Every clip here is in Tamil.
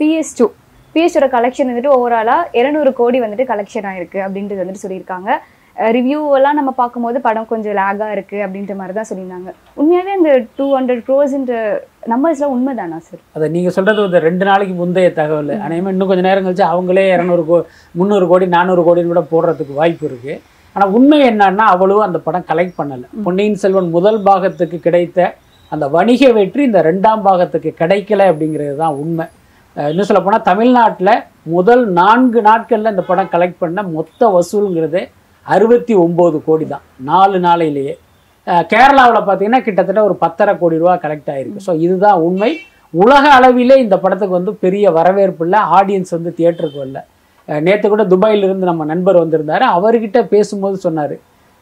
பிஎஸ் டூ பிஎஸ்டோட கலெக்ஷன் வந்துட்டு ஓவராலாக இருநூறு கோடி வந்துட்டு கலெக்ஷன் ஆயிருக்கு அப்படின்றது வந்துட்டு சொல்லியிருக்காங்க. ரிவ்யூ எல்லாம் நம்ம பார்க்கும்போது படம் கொஞ்சம் லேகாக இருக்கு அப்படின்ற மாதிரி தான் சொல்லியிருந்தாங்க. உண்மையாவே அந்த டூ ஹண்ட்ரட் க்ரோஸ்ன்ற நம்பர்ஸ்லாம் உண்மைதானா சார் அதை நீங்கள் சொல்கிறது ஒரு ரெண்டு நாளைக்கு முந்தைய தகவல். அநேகமாக இன்னும் கொஞ்சம் நேரம் கழிச்சு அவங்களே இரநூறு கோ முந்நூறு கோடி நானூறு கோடின்னு கூட போடுறதுக்கு வாய்ப்பு இருக்குது ஆனால் உண்மை என்னன்னா அவ்வளவு அந்த படம் கலெக்ட் பண்ணலை. பொன்னியின் செல்வன் முதல் பாகத்துக்கு கிடைத்த அந்த வணிக வெற்றி இந்த ரெண்டாம் பாகத்துக்கு கிடைக்கல அப்படிங்கிறது தான் உண்மை. இன்னும் சொல்ல போனால் தமிழ்நாட்டில் முதல் நான்கு நாட்களில் இந்த படம் கலெக்ட் பண்ண மொத்த வசூலுங்கிறது அறுபத்தி ஒம்பது கோடி தான் நாலு நாளையிலேயே. கேரளாவில் பார்த்தீங்கன்னா கிட்டத்தட்ட ஒரு பத்தரை கோடி ரூபா கலெக்ட் ஆகிருக்கு ஸோ இதுதான் உண்மை. உலக அளவிலே இந்த படத்துக்கு வந்து பெரிய வரவேற்பு இல்லை ஆடியன்ஸ் வந்து தியேட்டருக்கு வரல. நேற்று கூட துபாயிலிருந்து நம்ம நண்பர் வந்திருந்தாரு. அவர்கிட்ட பேசும்போது சொன்னார்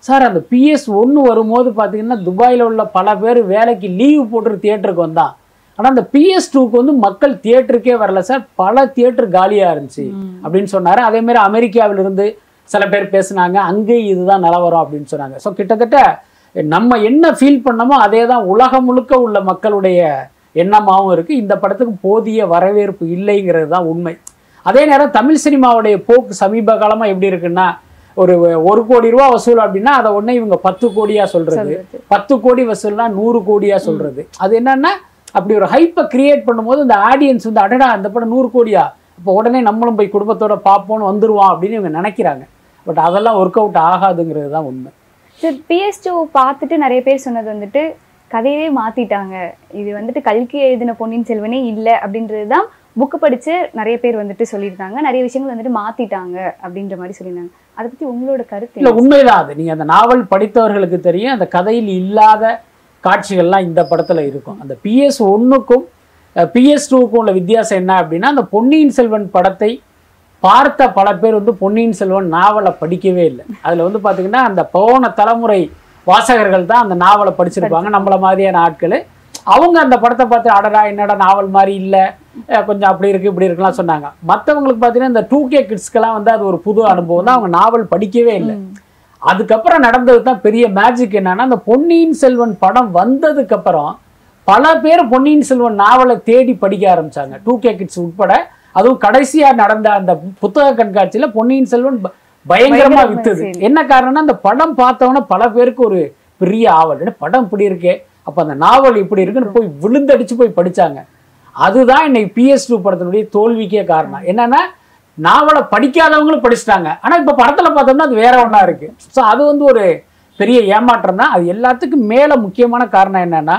சார் அந்த பிஎஸ் ஒன்று வரும்போது பார்த்தீங்கன்னா துபாயில் உள்ள பல பேர் வேலைக்கு லீவு போட்டு தியேட்டருக்கு வந்தான். ஆனால் அந்த பிஎஸ் டூக்கு வந்து மக்கள் தியேட்டருக்கே வரல சார் பல தியேட்டர் காலியாக இருந்துச்சு அப்படின்னு சொன்னார். அதே மாதிரி அமெரிக்காவில இருந்து சில பேர் பேசுனாங்க. அங்கேயும் இதுதான் நிலவரம் அப்படின்னு சொன்னாங்க. ஸோ கிட்டத்தட்ட நம்ம என்ன ஃபீல் பண்ணமோ அதே தான் உலகம் முழுக்க உள்ள மக்களுடைய எண்ணமாகவும் இருக்குது இந்த படத்துக்கு போதிய வரவேற்பு இல்லைங்கிறது தான் உண்மை. அதே நேரம் தமிழ் சினிமாவுடைய போக்கு சமீப காலமாக எப்படி இருக்குன்னா ஒரு ஒரு கோடி ரூபா வசூல் அப்படின்னா அதை உடனே இவங்க பத்து கோடியா சொல்றது. சொல்றது. பத்து கோடி வசூல்னா நூறு கோடியா சொல்றது. அது என்னன்னா அப்படி ஒரு ஹைப்பை கிரியேட் பண்ணும்போது இந்த ஆடியன்ஸ் வந்து அடடா அந்த படம் நூறு கோடியா? அப்போ உடனே நம்மளும் போய் குடும்பத்தோட பார்ப்போம்னு வந்துருவோம் அப்படின்னு இவங்க நினைக்கிறாங்க. பட் அதெல்லாம் ஒர்க் அவுட் ஆகாதுங்கிறது தான் உண்மை. சார் பிஎஸ் டூ பார்த்துட்டு நிறைய பேர் சொன்னது வந்துட்டு கதையவே மாத்திட்டாங்க. இது வந்துட்டு கல்கி எழுதின பொன்னியின் செல்வனே இல்லை அப்படின்றது தான் புக்கு படிச்சு நிறைய பேர் வந்துட்டு சொல்லியிருந்தாங்க. நிறைய விஷயங்கள் வந்துட்டு மாத்திட்டாங்க அப்படின்ற மாதிரி சொல்லியிருந்தாங்க. அதை பத்தி உங்களோட கருத்து இல்ல? உண்மைதான் அது. நீங்க அந்த நாவல் படித்தவர்களுக்கு தெரியும் அந்த கதையில் இல்லாத காட்சிகள்லாம் இந்த படத்துல இருக்கும். அந்த பிஎஸ் ஒன்னுக்கும் பிஎஸ் டூக்கும் உள்ள வித்தியாசம் என்ன அப்படின்னா அந்த பொன்னியின் செல்வன் படத்தை பார்த்த பல பேர் வந்து பொன்னியின் செல்வன் நாவலை படிக்கவே இல்லை. அதுல வந்து பாத்தீங்கன்னா அந்த போன தலைமுறை வாசகர்கள் தான் அந்த நாவலை படிச்சிருப்பாங்க. நம்மள மாதிரியான ஆட்கள். அவங்க அந்த படத்தை பார்த்து அடடா என்னடா நாவல் மாதிரி இல்லை. கொஞ்சம் அப்படி இருக்கு இப்படி இருக்குலாம் சொன்னாங்க. மற்றவங்களுக்கு பார்த்தீங்கன்னா இந்த டூ கே கிட்ஸ்க்கெல்லாம் வந்து அது ஒரு புது அனுபவம் தான். அவங்க நாவல் படிக்கவே இல்லை. அதுக்கப்புறம் நடந்தது தான் பெரிய மேஜிக் என்னன்னா அந்த பொன்னியின் செல்வன் படம் வந்ததுக்கு அப்புறம் பல பேர் பொன்னியின் செல்வன் நாவலை தேடி படிக்க ஆரம்பிச்சாங்க. டூ கே கிட்ஸ் உட்பட அதுவும் கடைசியா நடந்த அந்த புத்தக கண்காட்சியில பொன்னியின் செல்வன் பயங்கரமா வித்தது. என்ன காரணம்னா அந்த படம் பார்த்தவொன்னே பல பேருக்கு ஒரு பெரிய ஆவல். என்ன படம் இப்படி இருக்கே? அப்ப அந்த நாவல் இப்படி இருக்குன்னு போய் விழுந்தடிச்சு போய் படிச்சாங்க. அதுதான் இன்னைக்கு பிஎஸ் டூ படத்தினுடைய தோல்விக்கே காரணம். என்னன்னா நாவலை படிக்காதவங்களும் படிச்சிட்டாங்க. ஆனா இப்ப படத்துல பார்த்தோம்னா அது வேற ஒண்ணா இருக்கு. ஸோ அது வந்து ஒரு பெரிய ஏமாற்றம் தான். அது எல்லாத்துக்கும் மேல முக்கியமான காரணம் என்னன்னா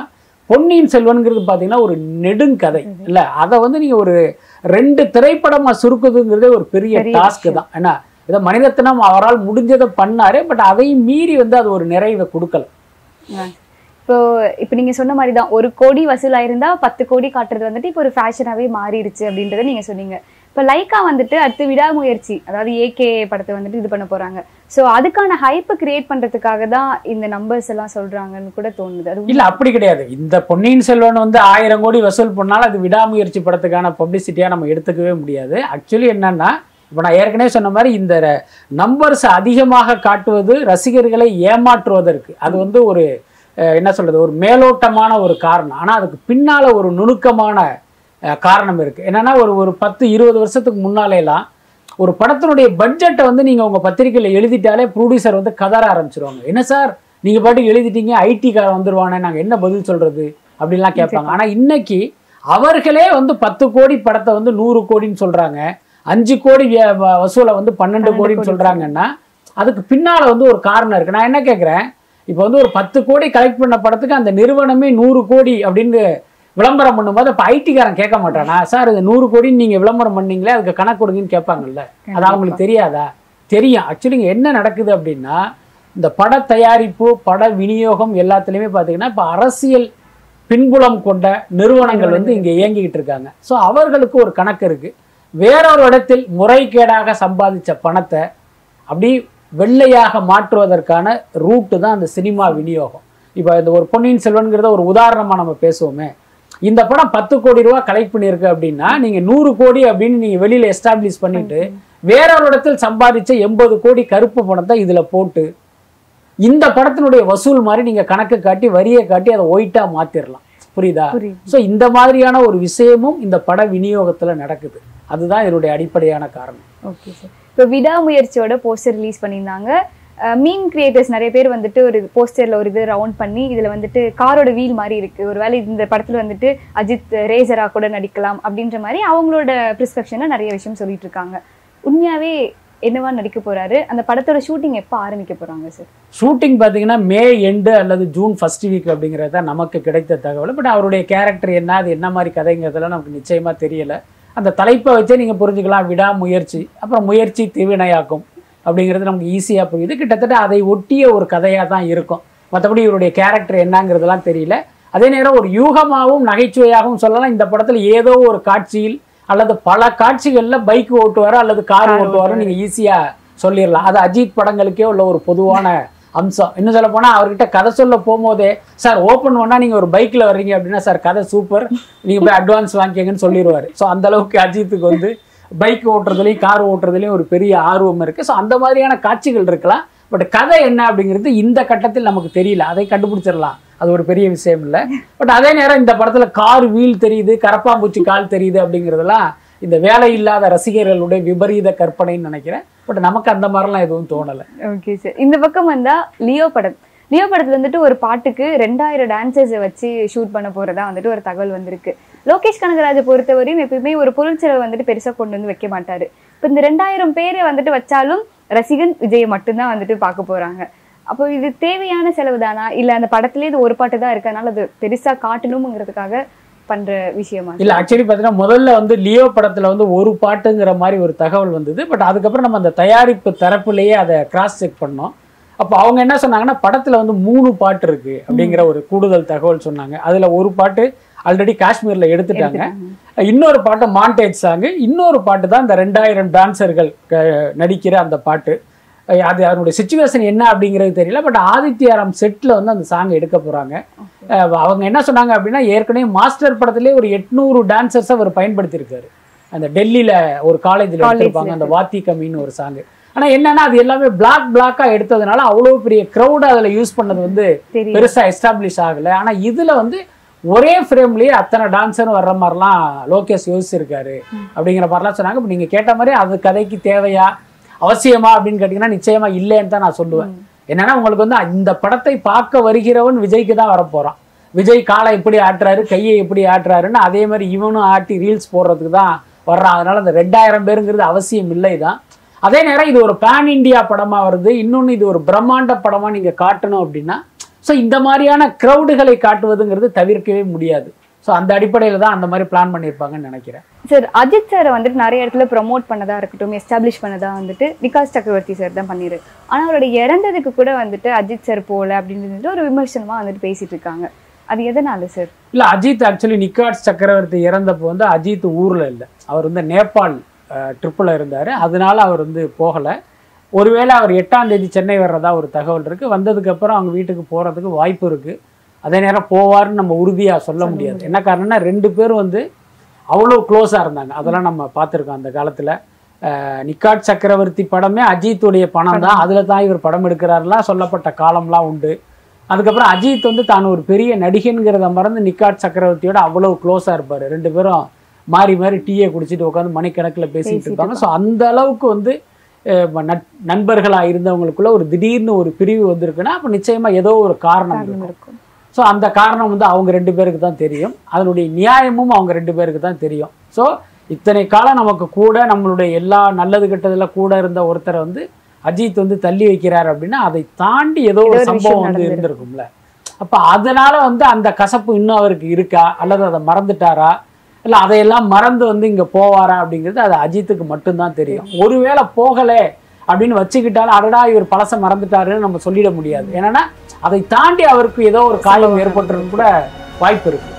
பொன்னியின் செல்வன்ங்கிறது பார்த்தீங்கன்னா ஒரு நெடுங்கதை. இல்ல அதை வந்து நீங்க ஒரு ரெண்டு திரைப்படமா சுருக்குதுங்கிறதே ஒரு பெரிய பெரிய டாஸ்க் தான். என்ன இதை மனிதத்தினம் அவரால் முடிஞ்சதை பண்ணாரு பட் அதையும் மீறி வந்து அது ஒரு நிறைவை கொடுக்கல. இப்போ இப்போ நீங்க சொன்ன மாதிரி தான் ஒரு கோடி வசூலாயிருந்தா பத்து கோடி காட்டுறது வந்துட்டு இப்போ ஒரு ஃபேஷனாவே மாறிடுச்சு அப்படின்றத நீங்க சொன்னீங்க. இப்போ லைக்கா வந்துட்டு அடுத்து விடாமுயற்சி அதாவது ஏகே படத்தை வந்துட்டு இது பண்ண போறாங்க. சோ அதுக்கான ஹைப்பை கிரியேட் பண்றதுக்காக தான் இந்த நம்பர்ஸ் எல்லாம் சொல்றாங்கன்னு கூட தோணுது. அது இல்ல அப்படி கிடையாது. இந்த பொன்னியின் செல்வன் வந்து ஆயிரம் கோடி வசூல் பண்ணாலும் அது விடாமுயற்சி படத்துக்கான பப்ளிசிட்டியா நம்ம எடுத்துக்கவே முடியாது. ஆக்சுவலி என்னன்னா இப்போ நான் ஏற்கனவே சொன்ன மாதிரி இந்த நம்பர்ஸ் அதிகமாக காட்டுவது ரசிகர்களை ஏமாற்றுவதற்கு. அது வந்து ஒரு என்ன சொல்றது ஒரு மேலோட்டமான ஒரு காரணம். ஆனால் அதுக்கு பின்னால ஒரு நுணுக்கமான காரணம் இருக்கு. என்னன்னா ஒரு ஒரு பத்து இருபது வருஷத்துக்கு முன்னாலே எல்லாம் ஒரு படத்தினுடைய பட்ஜெட்டை வந்து நீங்க உங்க பத்திரிக்கையில எழுதிட்டாலே ப்ரொடியூசர் வந்து கதற ஆரம்பிச்சிருவாங்க. என்ன சார்? நீங்க பாட்டுக்கு எழுதிட்டீங்க ஐடி காரன் வந்துருவானே நாங்க என்ன பதில் சொல்றது? அப்படின்லாம் கேட்பாங்க. ஆனா இன்னைக்கு அவர்களே வந்து பத்து கோடி படத்தை வந்து நூறு கோடின்னு சொல்றாங்க. அஞ்சு கோடி வசூலை வந்து பன்னெண்டு கோடின்னு சொல்றாங்கன்னா அதுக்கு பின்னால வந்து ஒரு காரணம் இருக்கு. நான் என்ன கேட்குறேன் இப்போ வந்து ஒரு பத்து கோடி கலெக்ட் பண்ண படத்துக்கு அந்த நிறுவனமே நூறு கோடி அப்படின்னு விளம்பரம் பண்ணும்போது அப்போ ஐடிக்காரன் கேட்க மாட்டானா? சார் இது நூறு கோடின்னு நீங்க விளம்பரம் பண்ணீங்களே அதுக்கு கணக்கு கொடுங்கன்னு கேட்பாங்கல்ல. அது அவங்களுக்கு தெரியாதா? தெரியும். ஆக்சுவலி இங்க என்ன நடக்குது அப்படின்னா இந்த பட தயாரிப்பு பட விநியோகம் எல்லாத்துலேயுமே பார்த்தீங்கன்னா இப்போ அரசியல் பின்புலம் கொண்ட நிறுவனங்கள் வந்து இங்கே இயங்கிக்கிட்டு இருக்காங்க. ஸோ அவர்களுக்கு ஒரு கணக்கு இருக்கு. வேறொரு இடத்தில் முறைகேடாக சம்பாதிச்ச பணத்தை அப்படி வெள்ளையாக மாற்றுவதற்கான ரூட்டு தான் அந்த சினிமா விநியோகம். இப்போ இந்த ஒரு பொன்னியின் செல்வன்கிறத ஒரு உதாரணமாக நம்ம பேசுவோமே. இந்த படம் பத்து கோடி ரூபா கலெக்ட் பண்ணியிருக்கு அப்படின்னா நீங்க நூறு கோடி அப்படின்னு நீங்க வெளியில எஸ்டாப்ளிஷ் பண்ணிட்டு வேற ஒரு இடத்தில் சம்பாதிச்ச எண்பது கோடி கருப்பு பணத்தை இதுல போட்டு இந்த படத்தினுடைய வசூல் மாதிரி நீங்க கணக்கு காட்டி வரியை காட்டி அதை ஒயிட்டா மாத்திரலாம். புரியுதா? புரியுது. ஸோ இந்த மாதிரியான ஒரு விஷயமும் இந்த பட விநியோகத்துல நடக்குது. அதுதான் இதனுடைய அடிப்படையான காரணம். ஓகே சார் இப்போ விடாமுயற்சியோட போஸ்டர் ரிலீஸ் பண்ணியிருந்தாங்க. மீன் கிரியேட்டர்ஸ் நிறைய பேர் வந்துட்டு ஒரு போஸ்டர்ல ஒரு இது ரவுண்ட் பண்ணி இதுல வந்துட்டு காரோட வீல் மாதிரி இருக்கு. ஒருவேளை இந்த படத்துல வந்துட்டு அஜித் ரேசரா கூட நடிக்கலாம் அப்படின்ற மாதிரி அவங்களோட ப்ரிஸ்கிரிப்ஷன்ல நிறைய விஷயம் சொல்லிட்டு இருக்காங்க. உண்மையாவே என்னவா நடிக்க போறாரு? அந்த படத்தோட ஷூட்டிங் எப்போ ஆரம்பிக்க போறாங்க சார் ஷூட்டிங் பார்த்தீங்கன்னா மே எண்டு அல்லது ஜூன் ஃபர்ஸ்ட் வீக் அப்படிங்கிறது தான் நமக்கு கிடைத்த தகவல். பட் அவருடைய கேரக்டர் என்ன அது என்ன மாதிரி கதைங்கிறதுலாம் நமக்கு நிச்சயமா தெரியல. அந்த தலைப்பை வச்சே நீங்க புரிஞ்சுக்கலாம். விடாமுயற்சி அப்புறம் முயற்சி திவினையாக்கும். அப்படிங்கிறது நமக்கு ஈஸியா புரியுது. கிட்டத்தட்ட அதை ஒட்டிய ஒரு கதையா தான் இருக்கும். மற்றபடி இவருடைய கேரக்டர் என்னங்கிறதெல்லாம் தெரியல. அதே நேரம் ஒரு யூகமாகவும் நகைச்சுவையாகவும் சொல்லலாம். இந்த படத்துல ஏதோ ஒரு காட்சியில் அல்லது பல காட்சிகள்ல பைக் ஓட்டுவாரோ அல்லது கார் ஓட்டுவாரோ. நீங்க ஈஸியா சொல்லிடலாம். அது அஜித் படங்களுக்கே உள்ள ஒரு பொதுவான அம்சம். இன்னும் சொல்ல போனா அவர்கிட்ட கதை சொல்ல போகும்போதே சார் ஓப்பன் பண்ணா நீங்க ஒரு பைக்ல வர்றீங்க அப்படின்னா சார் கதை சூப்பர் நீங்க போய் அட்வான்ஸ் வாங்கிக்கங்கன்னு சொல்லிடுவாரு. ஸோ அந்த அளவுக்கு அஜித்துக்கு வந்து பைக் ஓட்டுறதுலையும் கார் ஓட்டுறதுலையும் ஒரு பெரிய ஆர்வம் இருக்குது ஸோ அந்த மாதிரியான காட்சிகள் இருக்கலாம். பட் கதை என்ன அப்படிங்கிறது இந்த கட்டத்தில் நமக்கு தெரியல. அதை கண்டுபிடிச்சிடலாம். அது ஒரு பெரிய விஷயம் இல்லை. பட் அதே நேரம் இந்த படத்தில் கார் வீல் தெரியுது கரப்பாம்பூச்சி கால் தெரியுது அப்படிங்கிறதெல்லாம் இந்த வேலை இல்லாத ரசிகர்களுடைய விபரீத கற்பனைன்னு நினைக்கிறேன். பட் நமக்கு அந்த மாதிரிலாம் எதுவும் தோணலை. ஓகே சார் இந்த பக்கம் வந்தால் லியோ படம். லியோ படத்துல வந்துட்டு ஒரு பாட்டுக்கு ரெண்டாயிரம் டான்சர்ஸை வச்சு ஷூட் பண்ண போறதா வந்துட்டு ஒரு தகவல் வந்திருக்கு. லோகேஷ் கனகராஜை பொறுத்தவரையும் எப்பயுமே ஒரு பொருட்செலவை வந்துட்டு பெருசா கொண்டு வந்து வைக்க மாட்டாரு. இப்போ இந்த ரெண்டாயிரம் பேரை வந்துட்டு வச்சாலும் ரசிகன் விஜயை மட்டும்தான் வந்துட்டு பார்க்க போறாங்க. அப்போ இது தேவையான செலவு தானா இல்ல அந்த படத்துல இது ஒரு பாட்டு தான் இருக்கனால அது பெருசா காட்டணுங்கிறதுக்காக பண்ற விஷயமா? இல்ல ஆக்சுவலி பார்த்தீங்கன்னா முதல்ல வந்து லியோ படத்துல வந்து ஒரு பாட்டுங்கிற மாதிரி ஒரு தகவல் வந்தது. பட் அதுக்கப்புறம் நம்ம அந்த தயாரிப்பு தரப்புலயே அதை கிராஸ் செக் பண்ணோம். அப்போ அவங்க என்ன சொன்னாங்கன்னா படத்துல வந்து மூணு பாட்டு இருக்கு அப்படிங்கிற ஒரு கூடுதல் தகவல் சொன்னாங்க. அதுல ஒரு பாட்டு ஆல்ரெடி காஷ்மீர்ல எடுத்துட்டாங்க. இன்னொரு பாட்டு மாண்டேஜ் சாங் இன்னொரு பாட்டு தான் இந்த ரெண்டாயிரம் டான்சர்கள் நடிக்கிற அந்த பாட்டு. அது அதனுடைய சுச்சுவேஷன் என்ன அப்படிங்கிறது தெரியல பட் ஆதித்யாராம் செட்ல வந்து அந்த சாங் எடுக்க போறாங்க. அஹ் அவங்க என்ன சொன்னாங்க அப்படின்னா ஏற்கனவே மாஸ்டர் படத்திலே ஒரு எட்நூறு டான்சர்ஸ் அவர் பயன்படுத்தியிருக்காரு. அந்த டெல்லியில ஒரு காலேஜ்ல எடுத்திருப்பாங்க அந்த வாத்தி கம்மின்னு ஒரு சாங் ஆனா என்னன்னா அது எல்லாமே பிளாக் பிளாக்கா எடுத்ததுனால அவ்வளவு பெரிய க்ரௌட் அதுல யூஸ் பண்ணது வந்து தெரியும் பெருசா எஸ்டாப்ளிஷ் ஆகல. ஆனா இதுல வந்து ஒரே ஃப்ரேம்லயே அத்தனை டான்ஸரும் வர்ற மாதிரிலாம் லோகேஷ் யோசிச்சிருக்காரு அப்படிங்கிற மாதிரிலாம் சொன்னாங்க. இப்ப நீங்க கேட்ட மாதிரி அது கதைக்கு தேவையா அவசியமா அப்படின்னு கேட்டீங்கன்னா நிச்சயமா இல்லைன்னு தான் நான் சொல்லுவேன். என்னன்னா உங்களுக்கு வந்து இந்த படத்தை பார்க்க வருகிறவன் விஜய்க்கு தான் வரப்போறான். விஜய் காலை எப்படி ஆட்டுறாரு கையை எப்படி ஆட்டுறாருன்னு அதே மாதிரி இவனும் ஆட்டி ரீல்ஸ் போடுறதுக்கு தான் வர்றான். அதனால அந்த ரெண்டாயிரம் பேருங்கிறது அவசியம் இல்லை தான். அதே நேரம் இது ஒரு பேன் இந்தியா படமா வருது. இன்னொன்னு இது ஒரு பிரம்மாண்ட படமா நீங்க காட்டணும் அப்படின்னா ஸோ இந்த மாதிரியான க்ரௌடுகளை காட்டுவதுங்கிறது தவிர்க்கவே முடியாது. ஸோ அந்த அடிப்படையில் தான் அந்த மாதிரி பிளான் பண்ணியிருப்பாங்கன்னு நினைக்கிறேன். சார் அஜித் சாரை வந்துட்டு நிறைய இடத்துல ப்ரொமோட் பண்ணதா இருக்கட்டும் எஸ்டாப்ளிஷ் பண்ணதா வந்துட்டு விகாஸ் சக்கரவர்த்தி சார் தான் பண்ணிரு. ஆனா அவரோட இறந்ததுக்கு கூட வந்துட்டு அஜித் சார் போல அப்படின்னு ஒரு விமர்சனமா வந்துட்டு பேசிட்டு இருக்காங்க. அது எதனால சார் இல்ல அஜித் ஆக்சுவலி நிக்காட் சக்கரவர்த்தி இறந்தப்போ வந்து அஜித் ஊர்ல இல்லை. அவர் வந்து நேபாள் ட்ரிப்பில் இருந்தார். அதனால அவர் வந்து போகலை. ஒருவேளை அவர் எட்டாம் தேதி சென்னை வர்றதா ஒரு தகவல் இருக்கு. வந்ததுக்கு அப்புறம் அவங்க வீட்டுக்கு போறதுக்கு வாய்ப்பு இருக்கு. அதே நேரம் போவார்னு நம்ம உறுதியா சொல்ல முடியாது. என்ன காரணம்னா ரெண்டு பேரும் வந்து அவ்வளோ க்ளோஸாக இருந்தாங்க. அதெல்லாம் நம்ம பார்த்துருக்கோம் அந்த காலத்துல. நிக்காட் சக்கரவர்த்தி படமே அஜித்துடைய பணம் தான். அதுல தான் இவர் படம் எடுக்கிறாருலாம் சொல்லப்பட்ட காலம்லாம் உண்டு. அதுக்கப்புறம் அஜித் வந்து தான் ஒரு பெரிய நடிகன்கிறத மறந்து நிக்காட் சக்கரவர்த்தியோட அவ்வளவு க்ளோஸா இருப்பாரு. ரெண்டு பேரும் மாறி மாறி டீயை குடிச்சிட்டு உட்காந்து மணிக்கணக்கில் பேசிட்டு இருப்பாங்க. ஸோ அந்த அளவுக்கு வந்து அஹ், நட்- நண்பர்களா இருந்தவங்களுக்குள்ள ஒரு திடீர்னு ஒரு பிரிவு வந்திருக்குன்னா அப்போ நிச்சயமா ஏதோ ஒரு காரணம் இருக்கும். ஸோ அந்த காரணம் வந்து அவங்க ரெண்டு பேருக்கு தான் தெரியும். அதனுடைய நியாயமும் அவங்க ரெண்டு பேருக்கு தான் தெரியும். ஸோ இத்தனை காலம் நமக்கு கூட நம்மளுடைய எல்லா நல்லது கெட்டதுல கூட இருந்த ஒருத்தரை வந்து அஜித் வந்து தள்ளி வைக்கிறார் அப்படின்னா அதை தாண்டி ஏதோ ஒரு சம்பவம் வந்து. இருந்திருக்கும்ல. அப்ப அதனால வந்து அந்த கசப்பு இன்னும் அவருக்கு இருக்கா? அல்லது அதை மறந்துட்டாரா? இல்ல அதையெல்லாம் மறந்து வந்து இங்க போவாரா அப்படிங்கிறது அது அஜித்துக்கு மட்டும்தான் தெரியும். ஒருவேளை போகலே அப்படின்னு வச்சுக்கிட்டாலும் அடடா இவர் பழசை மறந்துட்டாருன்னு நம்ம சொல்லிட முடியாது. ஏன்னா அதை தாண்டி அவருக்கு ஏதோ ஒரு காயம் ஏற்பட்டிருக்கு கூட வாய்ப்பு இருக்கு.